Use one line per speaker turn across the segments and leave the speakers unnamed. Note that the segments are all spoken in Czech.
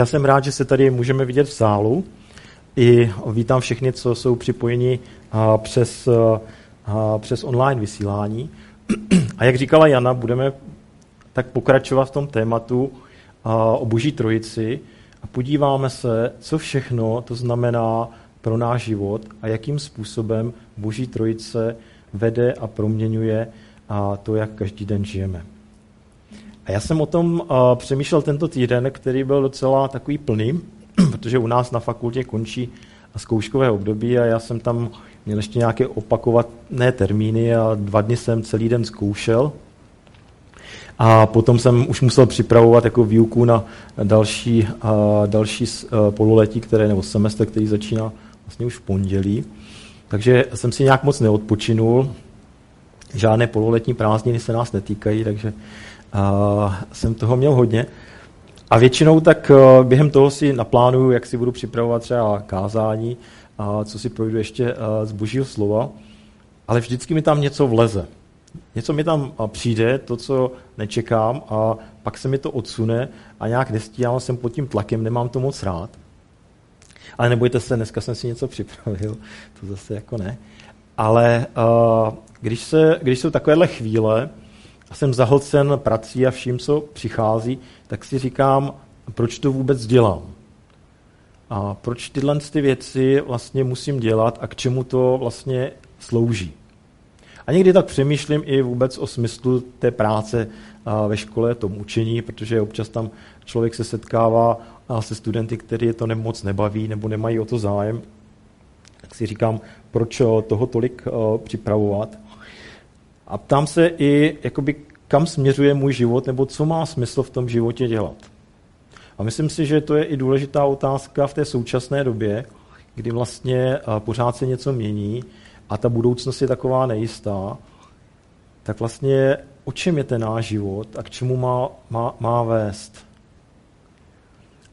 Já jsem rád, že se tady můžeme vidět v sálu. I vítám všechny, co jsou připojeni přes, přes online vysílání. A jak říkala Jana, budeme tak pokračovat v tom tématu o Boží trojici a podíváme se, co všechno to znamená pro náš život a jakým způsobem Boží trojice vede a proměňuje to, jak každý den žijeme. A já jsem o tom uh, přemýšlel tento týden, který byl docela takový plný, protože u nás na fakultě končí zkouškové období a já jsem tam měl ještě nějaké opakované termíny a dva dny jsem celý den zkoušel. A potom jsem už musel připravovat jako výuku na další, uh, další uh, pololetí, které, nebo semestr, který začíná vlastně už v pondělí. Takže jsem si nějak moc neodpočinul. Žádné pololetní prázdniny se nás netýkají, takže a jsem toho měl hodně. A většinou tak eh, během toho si naplánuju, jak si budu připravovat třeba kázání, a co si projdu ještě eh, z božího slova, ale vždycky mi tam něco vleze. Něco mi tam přijde, to, co nečekám, a pak se mi to odsune a nějak nestíhám, jsem pod tím tlakem, nemám to moc rád. Ale nebojte se, dneska jsem si něco připravil, to zase jako ne. Ale uh, když, se, když jsou takovéhle chvíle, a jsem zahlcen prací a vším, co přichází, tak si říkám, proč to vůbec dělám. A proč tyhle ty věci vlastně musím dělat a k čemu to vlastně slouží. A někdy tak přemýšlím i vůbec o smyslu té práce ve škole, tom učení, protože občas tam člověk se setkává se studenty, je to nemoc nebaví nebo nemají o to zájem. Tak si říkám, proč toho tolik připravovat. A ptám se i, jakoby, kam směřuje můj život, nebo co má smysl v tom životě dělat. A myslím si, že to je i důležitá otázka v té současné době, kdy vlastně pořád se něco mění a ta budoucnost je taková nejistá, tak vlastně o čem je ten náš život a k čemu má, má, má vést.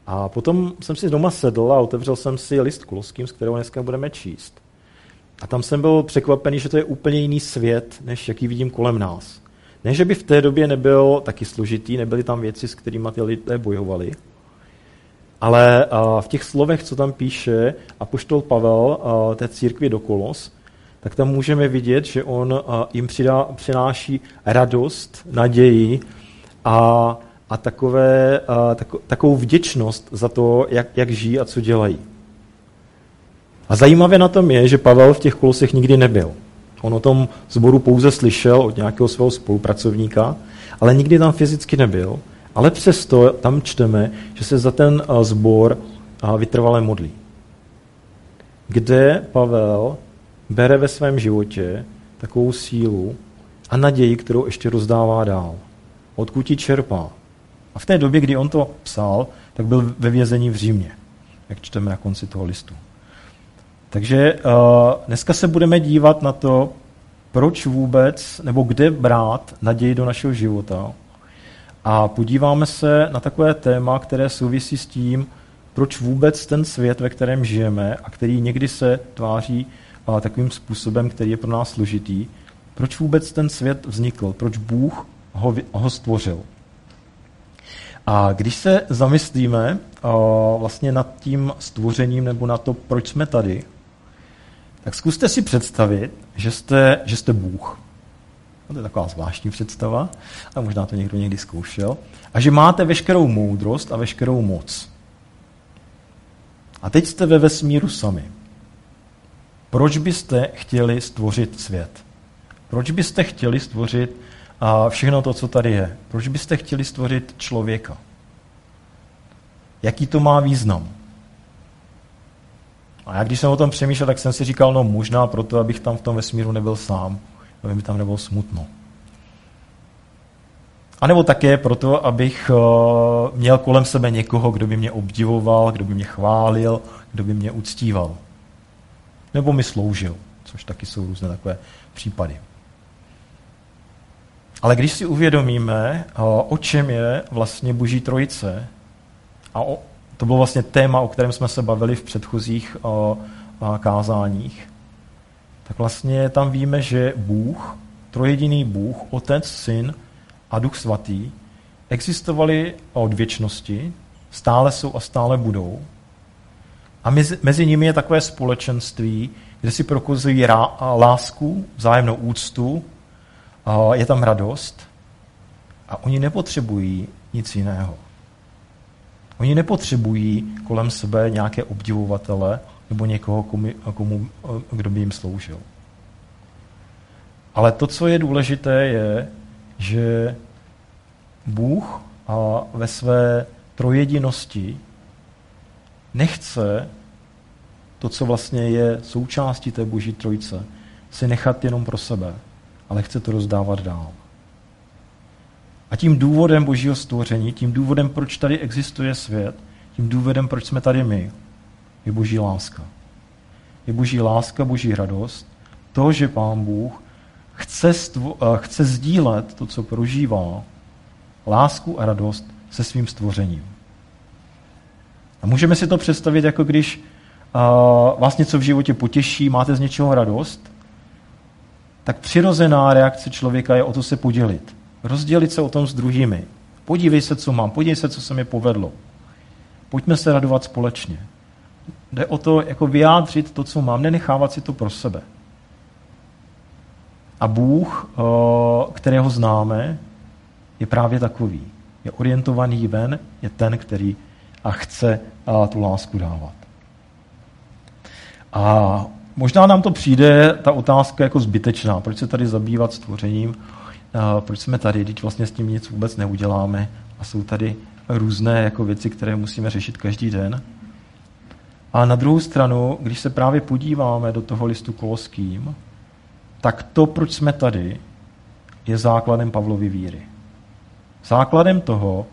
A potom jsem si doma sedl a otevřel jsem si list Koloským, z kterého dneska budeme číst. A tam jsem byl překvapený, že to je úplně jiný svět, než jaký vidím kolem nás. Ne, že by v té době nebyl taky složitý, nebyly tam věci, s kterými ty lidé bojovali, ale v těch slovech, co tam píše apoštol Pavel té církvi do Kolos, tak tam můžeme vidět, že on jim přidá, přináší radost, naději a, a, takové, takovou vděčnost za to, jak, jak žijí a co dělají. A zajímavé na tom je, že Pavel v těch kolosech nikdy nebyl. On o tom zboru pouze slyšel od nějakého svého spolupracovníka, ale nikdy tam fyzicky nebyl. Ale přesto tam čteme, že se za ten sbor vytrvale modlí. Kde Pavel bere ve svém životě takovou sílu a naději, kterou ještě rozdává dál. Odkud ji čerpá. A v té době, kdy on to psal, tak byl ve vězení v Římě, jak čteme na konci toho listu. Takže uh, dneska se budeme dívat na to, proč vůbec, nebo kde brát naději do našeho života. A podíváme se na takové téma, které souvisí s tím, proč vůbec ten svět, ve kterém žijeme a který někdy se tváří uh, takovým způsobem, který je pro nás složitý, proč vůbec ten svět vznikl, proč Bůh ho, ho stvořil. A když se zamyslíme uh, vlastně nad tím stvořením nebo na to, proč jsme tady, tak zkuste si představit, že jste, že jste Bůh. No, to je taková zvláštní představa, a možná to někdo někdy zkoušel. A že máte veškerou moudrost a veškerou moc. A teď jste ve vesmíru sami. Proč byste chtěli stvořit svět? Proč byste chtěli stvořit a všechno to, co tady je? Proč byste chtěli stvořit člověka? Jaký to má význam? A já když jsem o tom přemýšlel, tak jsem si říkal, no možná proto, abych tam v tom vesmíru nebyl sám, aby mi tam nebylo smutno. A nebo také proto, abych uh, měl kolem sebe někoho, kdo by mě obdivoval, kdo by mě chválil, kdo by mě uctíval. Nebo mi sloužil, což taky jsou různé takové případy. Ale když si uvědomíme, uh, o čem je vlastně Boží trojice a o, to bylo vlastně téma, o kterém jsme se bavili v předchozích o, o kázáních. Tak vlastně tam víme, že Bůh, trojediný Bůh, Otec, Syn a Duch Svatý, existovali od věčnosti stále jsou a stále budou. A mezi, mezi nimi je takové společenství, kde si prokazují lásku, vzájemnou úctu, je tam radost a oni nepotřebují nic jiného. Oni nepotřebují kolem sebe nějaké obdivovatele nebo někoho, komu, komu, kdo by jim sloužil. Ale to, co je důležité, je, že Bůh a ve své trojedinosti nechce to, co vlastně je součástí té boží trojce, si nechat jenom pro sebe, ale chce to rozdávat dál. A tím důvodem božího stvoření, tím důvodem, proč tady existuje svět, tím důvodem, proč jsme tady my, je boží láska. Je boží láska, boží radost, to, že pán Bůh chce, stvo, eh, chce sdílet to, co prožívá, lásku a radost se svým stvořením. A můžeme si to představit, jako když uh, vás něco v životě potěší, máte z něčeho radost, tak přirozená reakce člověka je o to se podělit. Rozdělit se o tom s druhými. Podívej se, co mám, podívej se, co se mi povedlo. Pojďme se radovat společně. Jde o to, jako vyjádřit to, co mám, nenechávat si to pro sebe. A Bůh, eh, kterého známe, je právě takový. Je orientovaný ven, je ten, který a chce a tu lásku dávat. A možná nám to přijde, ta otázka, jako zbytečná. Proč se tady zabývat stvořením? Proč jsme tady, když vlastně s tím nic vůbec neuděláme a jsou tady různé jako věci, které musíme řešit každý den. A na druhou stranu, když se právě podíváme do toho listu koloským, tak to, proč jsme tady, je základem Pavlovy víry. Základem toho,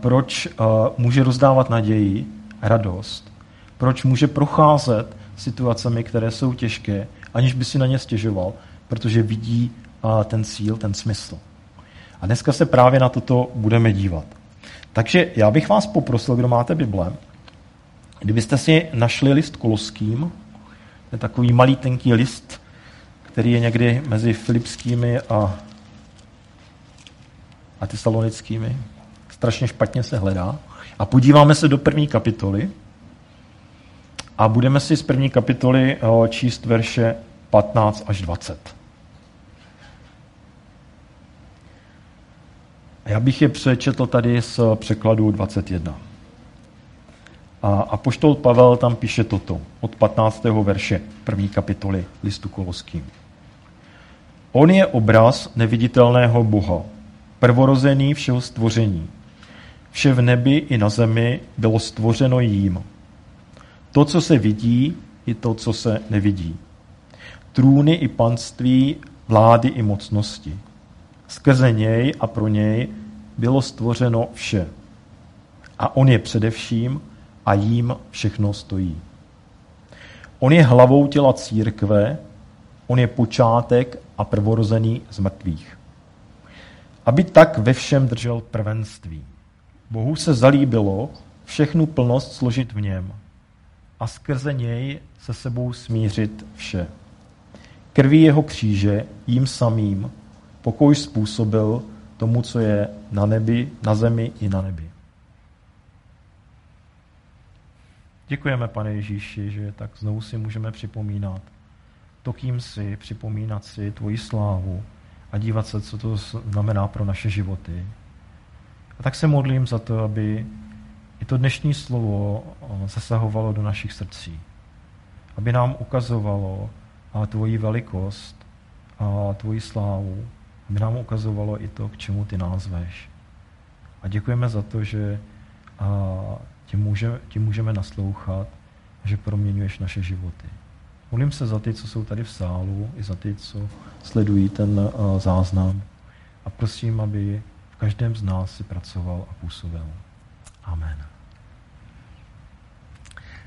proč může rozdávat naději, radost, proč může procházet situacemi, které jsou těžké, aniž by si na ně stěžoval, protože vidí ten cíl, ten smysl. A dneska se právě na toto budeme dívat. Takže já bych vás poprosil, kdo máte Bible, kdybyste si našli list koloským, je takový malý tenký list, který je někdy mezi filipskými a, a tesalonickými. Strašně špatně se hledá. A podíváme se do první kapitoly a budeme si z první kapitoly eh, číst verše 15 až 20. Já bych je přečetl tady z překladu 21. A, a poštol Pavel tam píše toto, od 15. verše první kapitoly listu Koloským. On je obraz neviditelného Boha, prvorozený všeho stvoření. Vše v nebi i na zemi bylo stvořeno jím. To, co se vidí, i to, co se nevidí. Trůny i panství, vlády i mocnosti. Skrze něj a pro něj bylo stvořeno vše. A on je především a jím všechno stojí. On je hlavou těla církve, on je počátek a prvorozený z mrtvých. Aby tak ve všem držel prvenství. Bohu se zalíbilo všechnu plnost složit v něm a skrze něj se sebou smířit vše. Krví jeho kříže jím samým pokoj způsobil tomu, co je na nebi, na zemi i na nebi. Děkujeme, pane Ježíši, že tak znovu si můžeme připomínat to, kým jsi, připomínat si tvoji slávu a dívat se, co to znamená pro naše životy. A tak se modlím za to, aby i to dnešní slovo eh, zasahovalo do našich srdcí. Aby nám ukazovalo tvoji velikost a tvoji slávu, aby nám ukazovalo i to, k čemu ty nás veš. A děkujeme za to, že ti, může, ti můžeme naslouchat že proměňuješ naše životy. Modlím se za ty, co jsou tady v sálu, i za ty, co sledují ten záznam. A prosím, aby v každém z nás si pracoval a působil. Amen.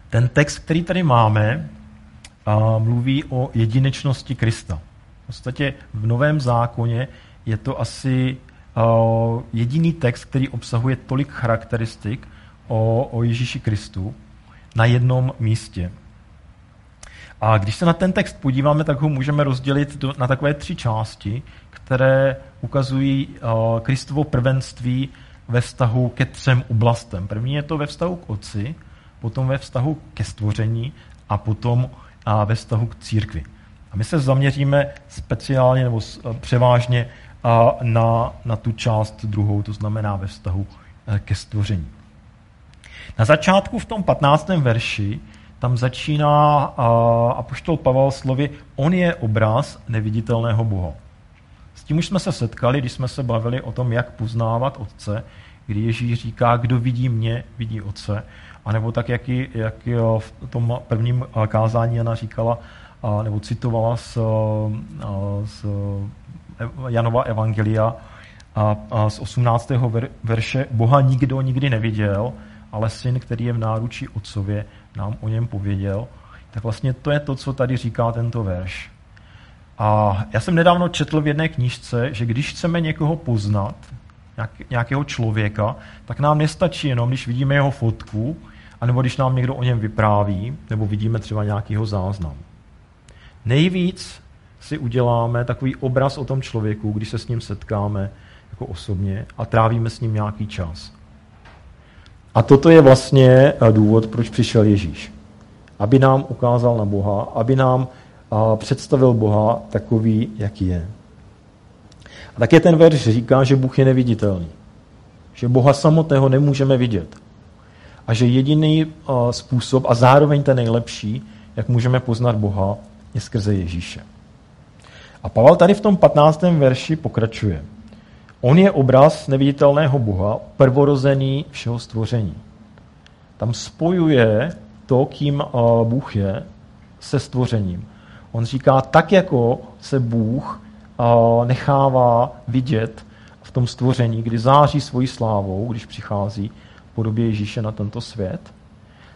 Ten text, který tady máme, mluví o jedinečnosti Krista. V podstatě v Novém zákoně je to asi jediný text, který obsahuje tolik charakteristik o, Ježíši Kristu na jednom místě. A když se na ten text podíváme, tak ho můžeme rozdělit na takové tři části, které ukazují Kristovo prvenství ve vztahu ke třem oblastem. První je to ve vztahu k otci, potom ve vztahu ke stvoření a potom a ve vztahu k církvi. A my se zaměříme speciálně nebo převážně na, na tu část druhou, to znamená ve vztahu e, ke stvoření. Na začátku v tom 15. verši tam začíná apoštol Pavel slovy, on je obraz neviditelného Boha. Tím už jsme se setkali, když jsme se bavili o tom, jak poznávat Otce, kdy Ježíš říká, kdo vidí mě, vidí Otce. A nebo tak, jak, ji, jak v tom prvním kázání Jana říkala, nebo citovala z, z Janova Evangelia a z 18. verše, Boha nikdo nikdy neviděl, ale syn, který je v náručí otcově, nám o něm pověděl. Tak vlastně to je to, co tady říká tento verš. A já jsem nedávno četl v jedné knížce, že když chceme někoho poznat, nějakého člověka, tak nám nestačí jenom, když vidíme jeho fotku, anebo když nám někdo o něm vypráví, nebo vidíme třeba nějakýho záznam. Nejvíc si uděláme takový obraz o tom člověku, když se s ním setkáme jako osobně a trávíme s ním nějaký čas. A toto je vlastně eh, důvod, proč přišel Ježíš. Aby nám ukázal na Boha, aby nám představil Boha takový, jaký je. A také ten verš říká, že Bůh je neviditelný. Že Boha samotného nemůžeme vidět. A že jediný způsob a zároveň ten nejlepší, jak můžeme poznat Boha, je skrze Ježíše. A Pavel tady v tom 15. verši pokračuje. On je obraz neviditelného Boha, prvorozený všeho stvoření. Tam spojuje to, kým Bůh je, se stvořením. On říká, tak jako se Bůh eh, nechává vidět v tom stvoření, kdy září svojí slávou, když přichází v podobě Ježíše na tento svět,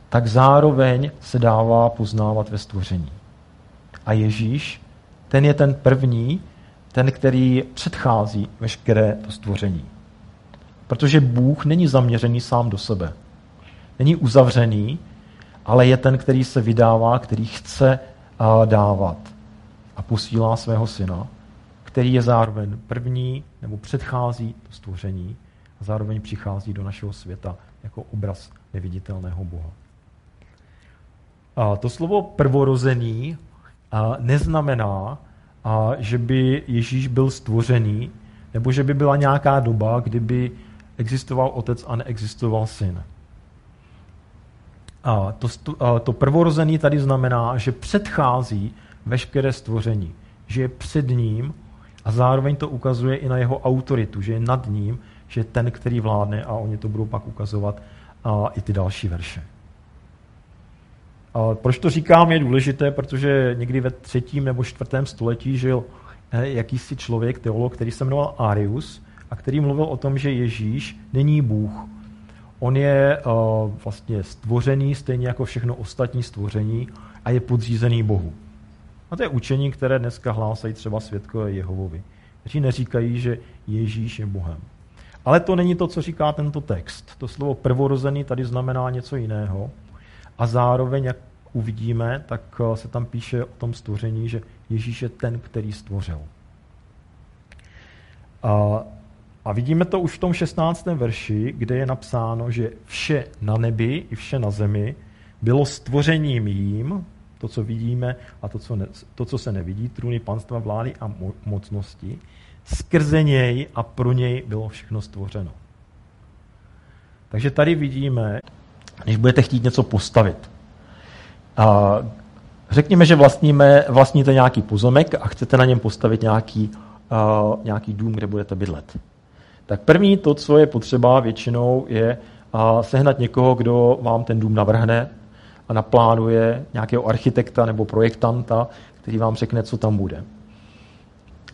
tak zároveň se dává poznávat ve stvoření. A Ježíš, ten je ten první, ten, který předchází veškeré to stvoření. Protože Bůh není zaměřený sám do sebe. Není uzavřený, ale je ten, který se vydává, který chce dávat a posílá svého syna, který je zároveň první nebo předchází to stvoření a zároveň přichází do našeho světa jako obraz neviditelného Boha. A to slovo prvorozený neznamená, a že by Ježíš byl stvořený, nebo že by byla nějaká doba, kdyby existoval otec a neexistoval syn. A to, a to prvorozený tady znamená, že předchází veškeré stvoření, že je před ním a zároveň to ukazuje i na jeho autoritu, že je nad ním, že je ten, který vládne a oni to budou pak ukazovat a i ty další verše. A proč to říkám, je důležité, protože někdy ve třetím nebo čtvrtém století žil jakýsi člověk, teolog, který se jmenoval Arius a který mluvil o tom, že Ježíš není Bůh. On je uh, vlastně stvořený stejně jako všechno ostatní stvoření a je podřízený Bohu. A to je učení, které dneska hlásají třeba světkové Jehovovi, kteří neříkají, že Ježíš je Bohem. Ale to není to, co říká tento text. To slovo prvorozený tady znamená něco jiného. A zároveň, jak uvidíme, tak eh, se tam píše o tom stvoření, že Ježíš je ten, který stvořil. A, a vidíme to už v tom 16. verši, kde je napsáno, že vše na nebi i vše na zemi bylo stvořením jím, to, co vidíme a to, co, ne, to, co se nevidí, trůny panstva, vlády a mo- mocnosti, skrze něj a pro něj bylo všechno stvořeno. Takže tady vidíme, než budete chtít něco postavit. A řekněme, že vlastníme, vlastníte nějaký pozemek a chcete na něm postavit nějaký, uh, nějaký dům, kde budete bydlet. Tak první to, co je potřeba většinou, je sehnat někoho, kdo vám ten dům navrhne a naplánuje nějakého architekta nebo projektanta, který vám řekne, co tam bude.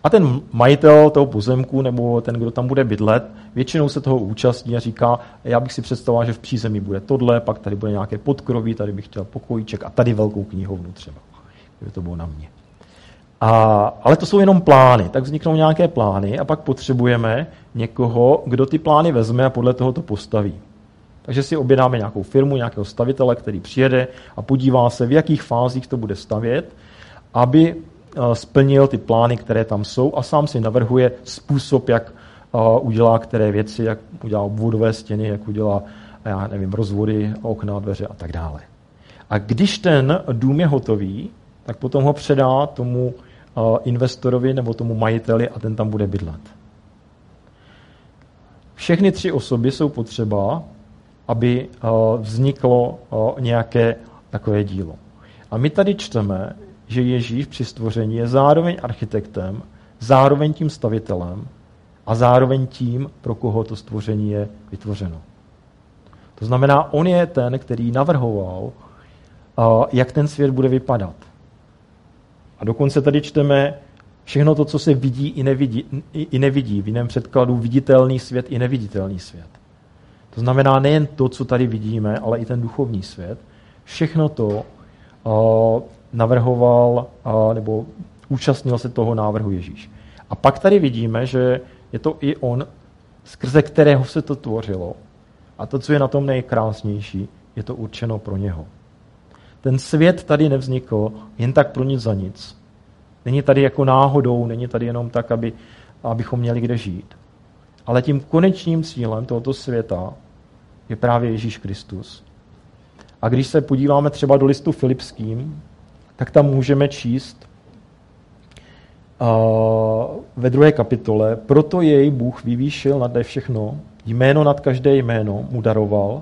A ten majitel toho pozemku nebo ten, kdo tam bude bydlet, většinou se toho účastní a říká, já bych si představoval, že v přízemí bude tohle, pak tady bude nějaké podkroví, tady bych chtěl pokojíček a tady velkou knihovnu třeba, kdyby to bylo na mě. A, ale to jsou jenom plány, tak vzniknou nějaké plány a pak potřebujeme někoho, kdo ty plány vezme a podle toho to postaví. Takže si objednáme nějakou firmu, nějakého stavitele, který přijede a podívá se, v jakých fázích to bude stavět, aby splnil ty plány, které tam jsou a sám si navrhuje způsob, jak udělá které věci, jak udělá obvodové stěny, jak udělá, já nevím, rozvody, okna, dveře a tak dále. A když ten dům je hotový, tak potom ho předá tomu investorovi nebo tomu majiteli a ten tam bude bydlet. Všechny tři osoby jsou potřeba, aby vzniklo nějaké takové dílo. A my tady čteme, že Ježíš při stvoření je zároveň architektem, zároveň tím stavitelem a zároveň tím, pro koho to stvoření je vytvořeno. To znamená, on je ten, který navrhoval, jak ten svět bude vypadat. A dokonce tady čteme všechno to, co se vidí i nevidí, i nevidí. V jiném předkladu viditelný svět i neviditelný svět. To znamená nejen to, co tady vidíme, ale i ten duchovní svět. Všechno to navrhoval nebo účastnil se toho návrhu Ježíš. A pak tady vidíme, že je to i on, skrze kterého se to tvořilo. A to, co je na tom nejkrásnější, je to určeno pro něho. Ten svět tady nevznikl jen tak pro nic za nic. Není tady jako náhodou, není tady jenom tak, aby, abychom měli kde žít. Ale tím konečným cílem tohoto světa je právě Ježíš Kristus. A když se podíváme třeba do listu Filipským, tak tam můžeme číst uh, ve druhé kapitole, proto jej Bůh vyvýšil nad všechno, jméno nad každé jméno mu daroval,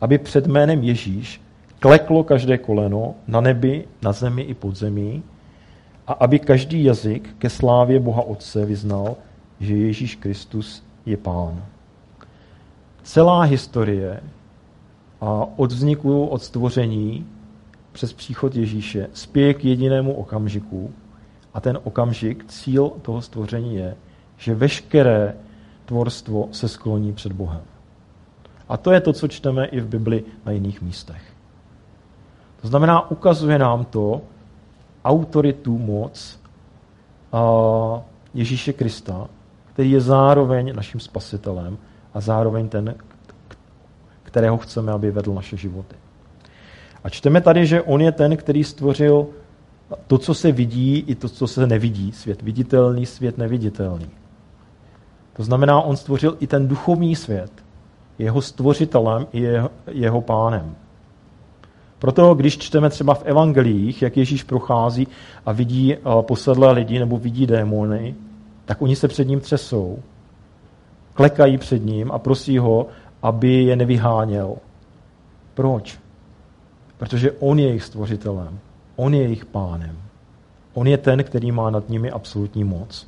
aby před jménem Ježíš kleklo každé koleno na nebi, na zemi i pod zemí a aby každý jazyk ke slávě Boha Otce vyznal, že Ježíš Kristus je Pán. Celá historie a od vzniku, od stvoření přes příchod Ježíše spěje k jedinému okamžiku a ten okamžik, cíl toho stvoření je, že veškeré tvorstvo se skloní před Bohem. A to je to, co čteme i v Bibli na jiných místech. To znamená, ukazuje nám to autoritu, moc Ježíše Krista, který je zároveň naším spasitelem a zároveň ten, kterého chceme, aby vedl naše životy. A čteme tady, že on je ten, který stvořil to, co se vidí, i to, co se nevidí. Svět viditelný, svět neviditelný. To znamená, on stvořil i ten duchovní svět. Jeho stvořitelem i jeho, jeho pánem. Proto, když čteme třeba v evangelích, jak Ježíš prochází a vidí eh, posedlé lidi nebo vidí démony, tak oni se před ním třesou, klekají před ním a prosí ho, aby je nevyháněl. Proč? Protože on je jejich stvořitelem, on je jejich pánem. On je ten, který má nad nimi absolutní moc.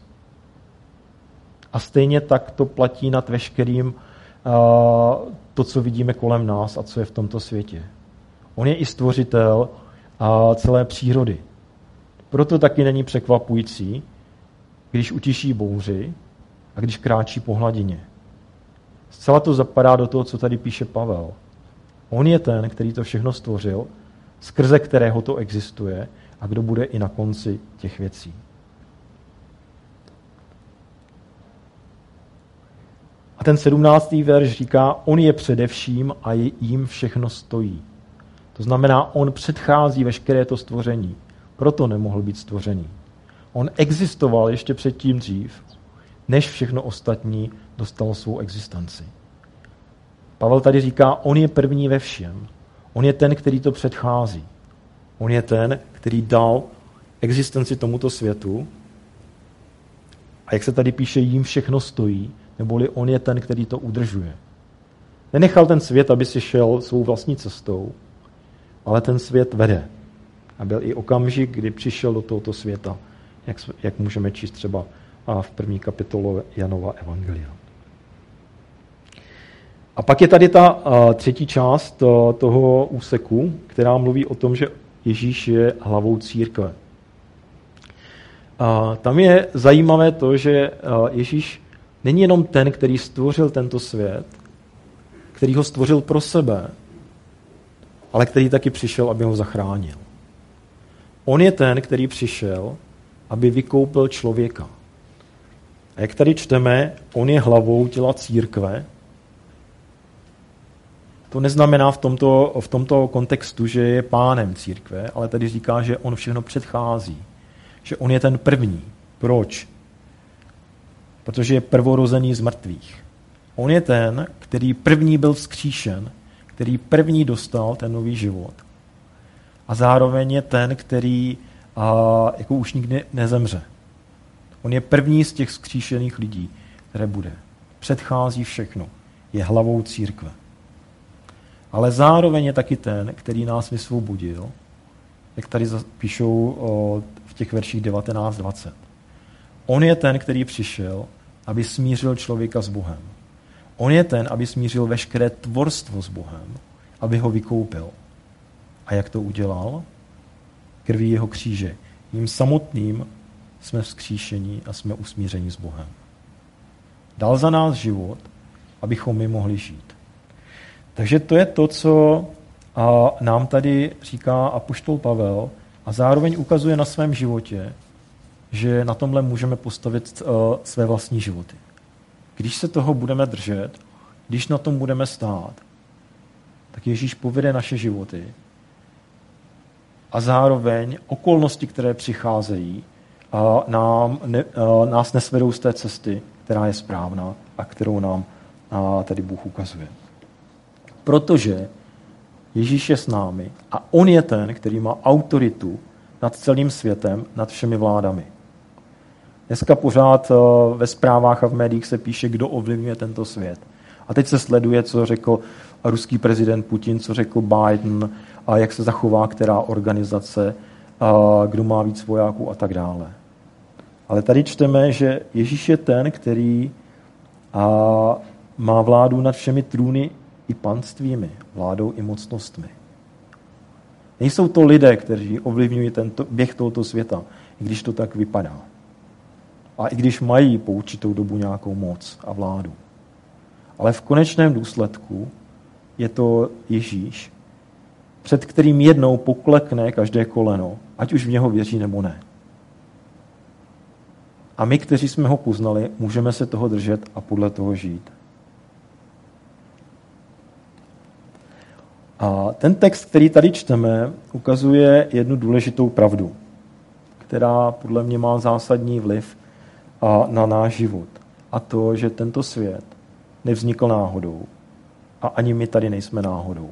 A stejně tak to platí nad veškerým uh, to, co vidíme kolem nás a co je v tomto světě. On je i stvořitel uh, celé přírody. Proto taky není překvapující, když utiší bouři a když kráčí po hladině. Zcela to zapadá do toho, co tady píše Pavel. On je ten, který to všechno stvořil, skrze kterého to existuje a kdo bude i na konci těch věcí. A ten sedmnáctý verš říká, on je především a jim všechno stojí. To znamená, on předchází veškeré to stvoření. Proto nemohl být stvořený. On existoval ještě předtím dřív, než všechno ostatní dostalo svou existenci. Pavel tady říká, on je první ve všem. On je ten, který to předchází. On je ten, který dal existenci tomuto světu. A jak se tady píše, jim všechno stojí, neboli on je ten, který to udržuje. Nenechal ten svět, aby si šel svou vlastní cestou, ale ten svět vede. A byl i okamžik, kdy přišel do tohoto světa, jak, jak můžeme číst třeba v první kapitole Janova Evangelia. A pak je tady ta třetí část toho úseku, která mluví o tom, že Ježíš je hlavou církve. A tam je zajímavé to, že Ježíš není jenom ten, který stvořil tento svět, který ho stvořil pro sebe, ale který taky přišel, aby ho zachránil. On je ten, který přišel, aby vykoupil člověka. A jak tady čteme, on je hlavou těla církve, to neznamená v tomto, v tomto kontextu, že je pánem církve, ale tady říká, že on všechno předchází. Že on je ten první. Proč? protože je prvorozený z mrtvých. On je ten, který první byl vzkříšen, který první dostal ten nový život. A zároveň je ten, který a, jako už nikdy nezemře. On je první z těch vzkříšených lidí, které bude. Předchází všechno. Je hlavou církve. Ale zároveň je taky ten, který nás vysvobodil, jak tady píšou v těch verších 19-20. On je ten, který přišel, aby smířil člověka s Bohem. On je ten, aby smířil veškeré tvorstvo s Bohem, aby ho vykoupil. A jak to udělal? Krví jeho kříže. Jím samotným jsme vzkříšení a jsme usmíření s Bohem. Dal za nás život, abychom my mohli žít. Takže to je to, co nám tady říká apoštol Pavel a zároveň ukazuje na svém životě, že na tomhle můžeme postavit své vlastní životy. Když se toho budeme držet, když na tom budeme stát, tak Ježíš povede naše životy a zároveň okolnosti, které přicházejí, nám, ne, nás nesvedou z té cesty, která je správná a kterou nám tady Bůh ukazuje. Protože Ježíš je s námi a On je ten, který má autoritu nad celým světem, nad všemi vládami. Dneska pořád ve zprávách a v médiích se píše, kdo ovlivňuje tento svět. A teď se sleduje, co řekl ruský prezident Putin, co řekl Biden, a jak se zachová která organizace, a kdo má víc vojáků a tak dále. Ale tady čteme, že Ježíš je ten, který a má vládu nad všemi trůny i panstvími, vládou i mocnostmi. Nejsou to lidé, kteří ovlivňují tento, běh tohoto světa, i když to tak vypadá. A i když mají po určitou dobu nějakou moc a vládu. Ale v konečném důsledku je to Ježíš, před kterým jednou poklekne každé koleno, ať už v něho věří nebo ne. A my, kteří jsme ho poznali, můžeme se toho držet a podle toho žít. A ten text, který tady čteme, ukazuje jednu důležitou pravdu, která podle mě má zásadní vliv na náš život. A to, že tento svět nevznikl náhodou a ani my tady nejsme náhodou.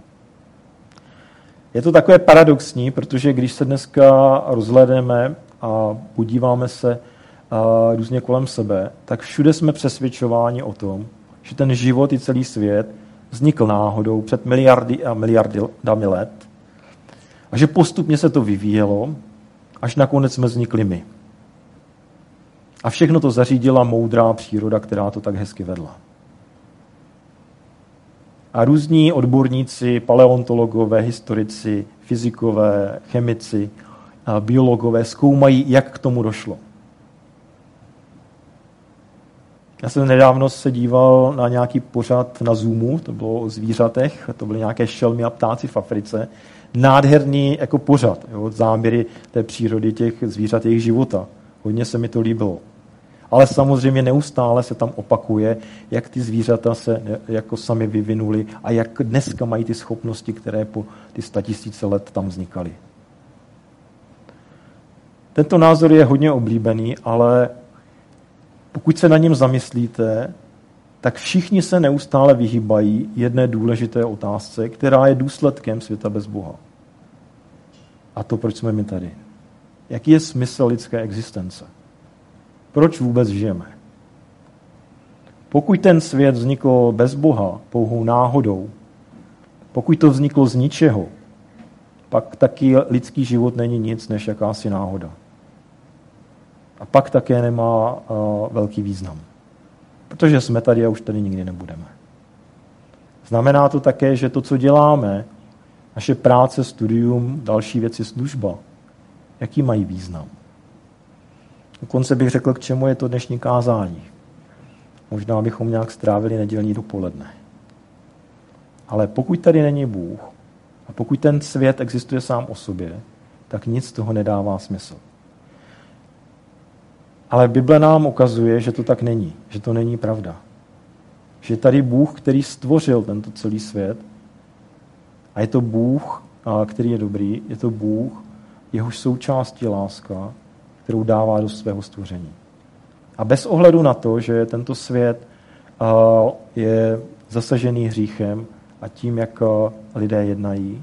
Je to takové paradoxní, protože když se dneska rozhledeme a podíváme se různě kolem sebe, tak všude jsme přesvědčováni o tom, že ten život i celý svět vznikl náhodou před miliardy a miliardami let a že postupně se to vyvíjelo, až nakonec jsme vznikli my. A všechno to zařídila moudrá příroda, která to tak hezky vedla. A různí odborníci, paleontologové, historici, fyzikové, chemici, biologové zkoumají, jak k tomu došlo. Já jsem nedávno se díval na nějaký pořad na Zoomu, to bylo o zvířatech, to byly nějaké šelmy a ptáci v Africe. Nádherný jako pořad, jo, záměry té přírody těch zvířat, jejich života. Hodně se mi to líbilo. Ale samozřejmě neustále se tam opakuje, jak ty zvířata se jako sami vyvinuli a jak dneska mají ty schopnosti, které po ty statisíce let tam vznikaly. Tento názor je hodně oblíbený, ale pokud se na něm zamyslíte, tak všichni se neustále vyhýbají jedné důležité otázce, která je důsledkem světa bez Boha. A to, proč jsme my tady. Jaký je smysl lidské existence? Proč vůbec žijeme? Pokud ten svět vznikl bez Boha, pouhou náhodou, pokud to vzniklo z ničeho, pak taky lidský život není nic než jakási náhoda. A pak také nemá uh, velký význam. Protože jsme tady a už tady nikdy nebudeme. Znamená to také, že to, co děláme, naše práce, studium, další věci, služba, jaký mají význam. Dokonce bych řekl, k čemu je to dnešní kázání. Možná bychom nějak strávili nedělní dopoledne. Ale pokud tady není Bůh a pokud ten svět existuje sám o sobě, tak nic z toho nedává smysl. Ale Bible nám ukazuje, že to tak není, že to není pravda. Že tady Bůh, který stvořil tento celý svět a je to Bůh, který je dobrý, je to Bůh, jehož součástí láska, kterou dává do svého stvoření. A bez ohledu na to, že tento svět je zasažený hříchem a tím, jak lidé jednají,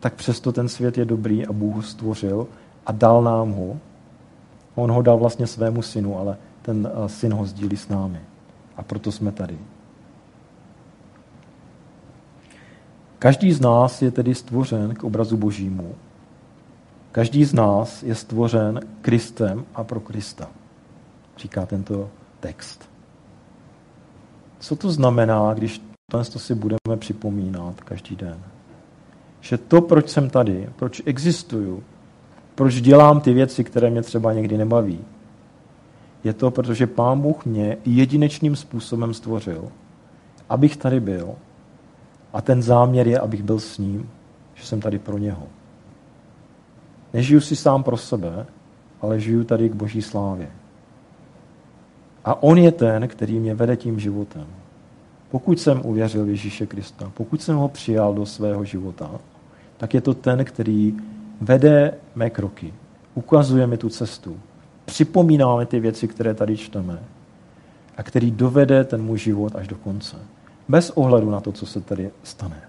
tak přesto ten svět je dobrý a Bůh ho stvořil a dal nám ho. On ho dal vlastně svému synu, ale ten syn ho sdílí s námi. A proto jsme tady. Každý z nás je tedy stvořen k obrazu božímu. Každý z nás je stvořen Kristem a pro Krista, říká tento text. Co to znamená, když to si budeme připomínat každý den? Že to, proč jsem tady, proč existuju, proč dělám ty věci, které mě třeba někdy nebaví, je to, protože Pán Bůh mě jedinečným způsobem stvořil, abych tady byl. A ten záměr je, abych byl s ním, že jsem tady pro něho. Nežiju si sám pro sebe, ale žiju tady k boží slávě. A on je ten, který mě vede tím životem. Pokud jsem uvěřil Ježíše Krista, pokud jsem ho přijal do svého života, tak je to ten, který vede mé kroky, ukazuje mi tu cestu, připomínáme ty věci, které tady čteme a který dovede ten můj život až do konce. Bez ohledu na to, co se tady stane.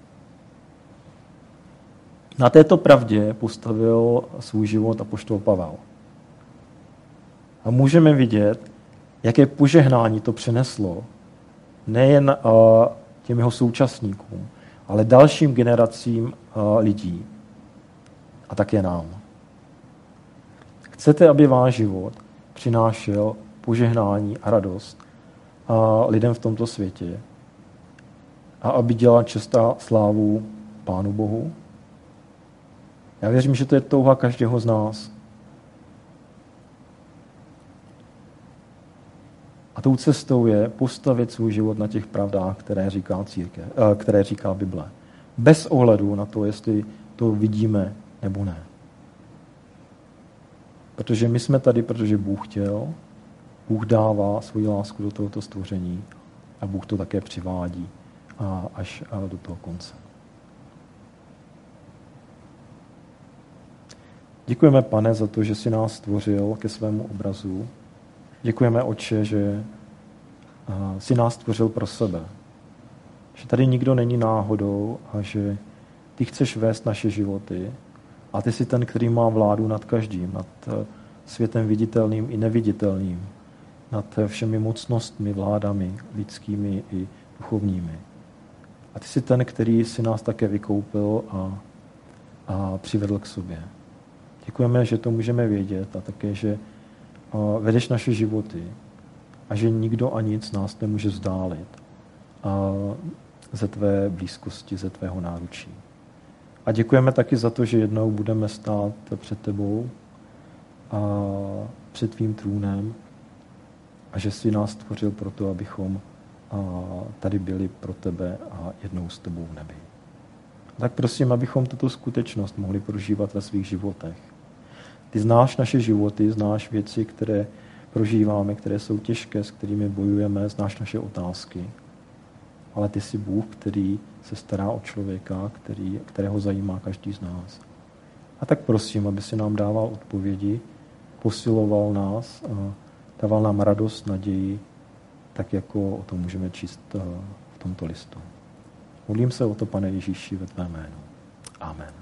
Na této pravdě postavil svůj život a poštol Pavel. A můžeme vidět, jaké požehnání to přineslo nejen těm jeho současníkům, ale dalším generacím lidí a také nám. Chcete, aby váš život přinášel požehnání a radost lidem v tomto světě a aby dělal čestá slávu Pánu Bohu? Já věřím, že to je touha každého z nás. A tou cestou je postavit svůj život na těch pravdách, které říká, círke, eh, které říká Bible. Bez ohledu na to, jestli to vidíme nebo ne. Protože my jsme tady, protože Bůh chtěl, Bůh dává svoji lásku do tohoto stvoření a Bůh to také přivádí až do toho konce. Děkujeme, pane, za to, že jsi nás stvořil ke svému obrazu. Děkujeme, Oče, že jsi nás stvořil pro sebe. Že tady nikdo není náhodou a že ty chceš vést naše životy a ty jsi ten, který má vládu nad každým, nad eh, světem viditelným i neviditelným, nad eh, všemi mocnostmi, vládami, lidskými i duchovními. A ty jsi ten, který si nás také vykoupil a, a přivedl k sobě. Děkujeme, že to můžeme vědět a také, že vedeš naše životy a že nikdo a nic nás nemůže vzdálit uh, ze tvé blízkosti, ze tvého náručí. A děkujeme taky za to, že jednou budeme stát před tebou a před tvým trůnem a že jsi nás stvořil proto, abychom tady byli pro tebe a jednou s tebou v nebi. Tak prosím, abychom tuto skutečnost mohli prožívat ve svých životech. Ty znáš naše životy, znáš věci, které prožíváme, které jsou těžké, s kterými bojujeme, znáš naše otázky. Ale ty jsi Bůh, který se stará o člověka, který, kterého zajímá každý z nás. A tak prosím, aby si nám dával odpovědi, posiloval nás, a dával nám radost, naději, tak jako o tom můžeme číst eh, v tomto listu. Modlím se o to, pane Ježíši, ve tvém jménu. Amen.